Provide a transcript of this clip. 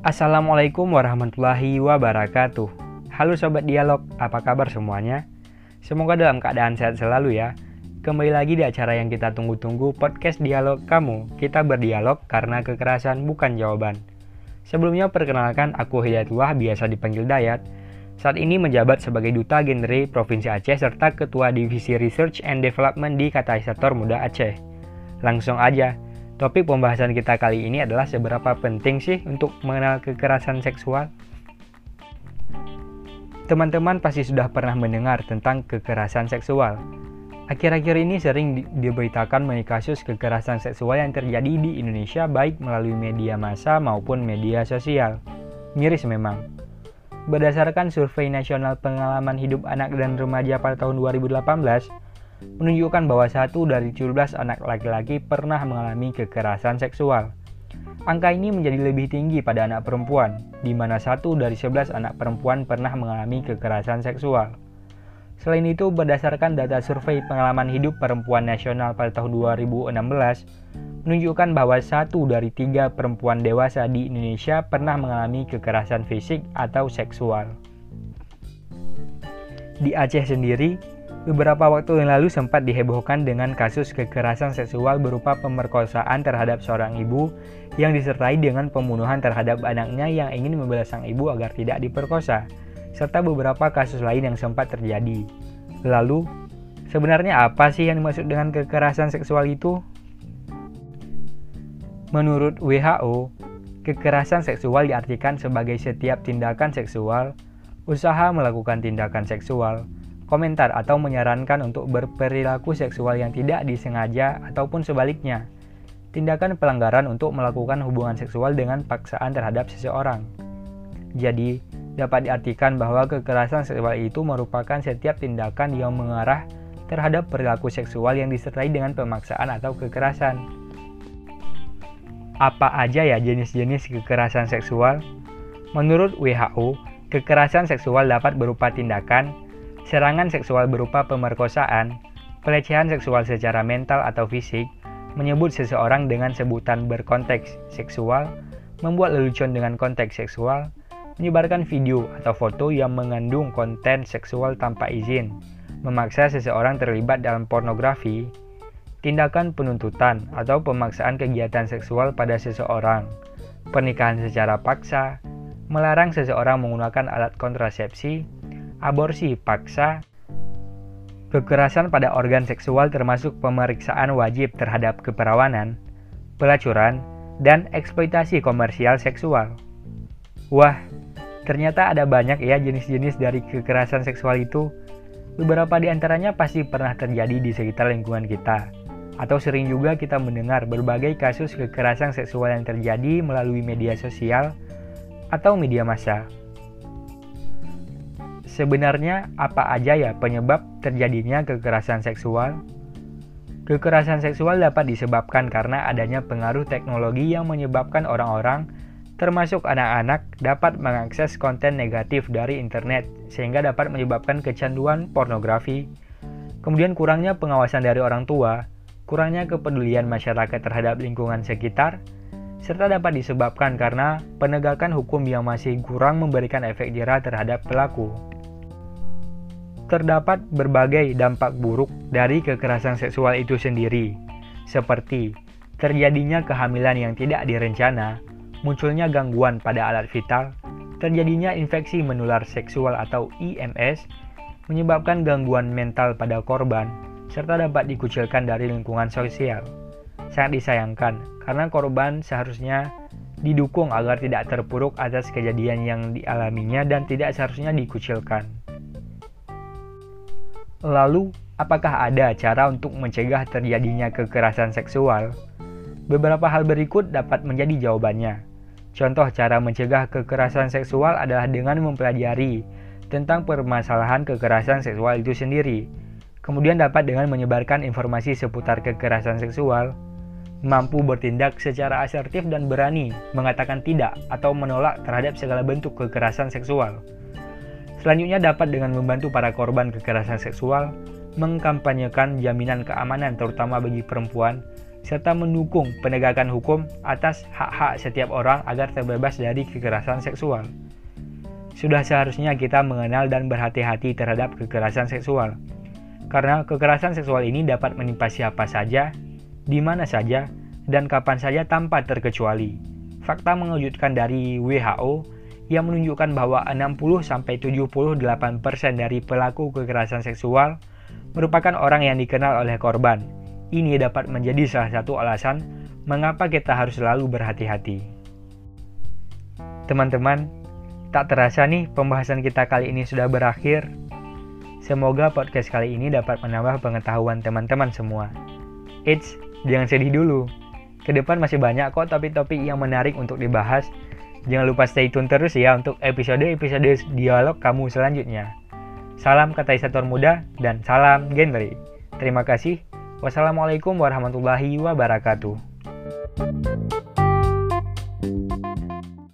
Assalamualaikum warahmatullahi wabarakatuh. Halo sobat dialog, apa kabar semuanya? Semoga dalam keadaan sehat selalu ya. Kembali lagi di acara yang kita tunggu-tunggu podcast dialog kamu. Kita berdialog karena kekerasan bukan jawaban. Sebelumnya perkenalkan aku Hidayatullah biasa dipanggil Dayat. Saat ini menjabat sebagai Duta Genre Provinsi Aceh serta Ketua Divisi Research and Development di Katalisator Muda Aceh. Langsung aja, Topik pembahasan kita kali ini adalah seberapa penting sih untuk mengenal kekerasan seksual? Teman-teman pasti sudah pernah mendengar tentang kekerasan seksual. Akhir-akhir ini sering di diberitakan mengenai kasus kekerasan seksual yang terjadi di Indonesia baik melalui media massa maupun media sosial. Miris memang. Berdasarkan survei nasional pengalaman hidup anak dan remaja pada tahun 2018, menunjukkan bahwa satu dari 17 anak laki-laki pernah mengalami kekerasan seksual. Angka ini menjadi lebih tinggi pada anak perempuan, di mana satu dari 11 anak perempuan pernah mengalami kekerasan seksual. Selain itu, berdasarkan data survei pengalaman hidup perempuan nasional pada tahun 2016, menunjukkan bahwa satu dari tiga perempuan dewasa di Indonesia pernah mengalami kekerasan fisik atau seksual. Di Aceh sendiri, Beberapa waktu yang lalu sempat dihebohkan dengan kasus kekerasan seksual berupa pemerkosaan terhadap seorang ibu yang disertai dengan pembunuhan terhadap anaknya yang ingin membela sang ibu agar tidak diperkosa, serta beberapa kasus lain yang sempat terjadi. Lalu, sebenarnya apa sih yang dimaksud dengan kekerasan seksual itu? Menurut WHO, kekerasan seksual diartikan sebagai setiap tindakan seksual, usaha melakukan tindakan seksual, komentar atau menyarankan untuk berperilaku seksual yang tidak disengaja ataupun sebaliknya. Tindakan pelanggaran untuk melakukan hubungan seksual dengan paksaan terhadap seseorang. Jadi, dapat diartikan bahwa kekerasan seksual itu merupakan setiap tindakan yang mengarah terhadap perilaku seksual yang disertai dengan pemaksaan atau kekerasan. Apa aja ya jenis-jenis kekerasan seksual? Menurut WHO, kekerasan seksual dapat berupa tindakan, Serangan seksual berupa pemerkosaan, pelecehan seksual secara mental atau fisik, menyebut seseorang dengan sebutan berkonteks seksual, membuat lelucon dengan konteks seksual, menyebarkan video atau foto yang mengandung konten seksual tanpa izin, memaksa seseorang terlibat dalam pornografi, tindakan penuntutan atau pemaksaan kegiatan seksual pada seseorang, pernikahan secara paksa, melarang seseorang menggunakan alat kontrasepsi, aborsi paksa, kekerasan pada organ seksual termasuk pemeriksaan wajib terhadap keperawanan, pelacuran, dan eksploitasi komersial seksual. Wah, ternyata ada banyak ya jenis-jenis dari kekerasan seksual itu. Beberapa di antaranya pasti pernah terjadi di sekitar lingkungan kita. Atau sering juga kita mendengar berbagai kasus kekerasan seksual yang terjadi melalui media sosial atau media massa. Sebenarnya apa aja ya penyebab terjadinya kekerasan seksual? Kekerasan seksual dapat disebabkan karena adanya pengaruh teknologi yang menyebabkan orang-orang, termasuk anak-anak, dapat mengakses konten negatif dari internet sehingga dapat menyebabkan kecanduan pornografi. Kemudian kurangnya pengawasan dari orang tua, kurangnya kepedulian masyarakat terhadap lingkungan sekitar, serta dapat disebabkan karena penegakan hukum yang masih kurang memberikan efek jerah terhadap pelaku terdapat berbagai dampak buruk dari kekerasan seksual itu sendiri, seperti terjadinya kehamilan yang tidak direncana, munculnya gangguan pada alat vital, terjadinya infeksi menular seksual atau IMS, menyebabkan gangguan mental pada korban, serta dapat dikucilkan dari lingkungan sosial. Sangat disayangkan karena korban seharusnya didukung agar tidak terpuruk atas kejadian yang dialaminya dan tidak seharusnya dikucilkan. Lalu, apakah ada cara untuk mencegah terjadinya kekerasan seksual? Beberapa hal berikut dapat menjadi jawabannya. Contoh cara mencegah kekerasan seksual adalah dengan mempelajari tentang permasalahan kekerasan seksual itu sendiri. Kemudian dapat dengan menyebarkan informasi seputar kekerasan seksual, mampu bertindak secara asertif dan berani mengatakan tidak atau menolak terhadap segala bentuk kekerasan seksual Selanjutnya dapat dengan membantu para korban kekerasan seksual mengkampanyekan jaminan keamanan terutama bagi perempuan serta mendukung penegakan hukum atas hak-hak setiap orang agar terbebas dari kekerasan seksual. Sudah seharusnya kita mengenal dan berhati-hati terhadap kekerasan seksual, karena kekerasan seksual ini dapat menimpa siapa saja, di mana saja, dan kapan saja tanpa terkecuali. Fakta mengejutkan dari WHO yang menunjukkan bahwa 60-78% dari pelaku kekerasan seksual merupakan orang yang dikenal oleh korban. Ini dapat menjadi salah satu alasan mengapa kita harus selalu berhati-hati. Teman-teman, tak terasa nih pembahasan kita kali ini sudah berakhir. Semoga podcast kali ini dapat menambah pengetahuan teman-teman semua. Eits, jangan sedih dulu. Ke depan masih banyak kok topik-topik yang menarik untuk dibahas. Jangan lupa stay tune terus ya untuk episode-episode dialog kamu selanjutnya. Salam kataisator muda dan salam genre. Terima kasih. Wassalamualaikum warahmatullahi wabarakatuh.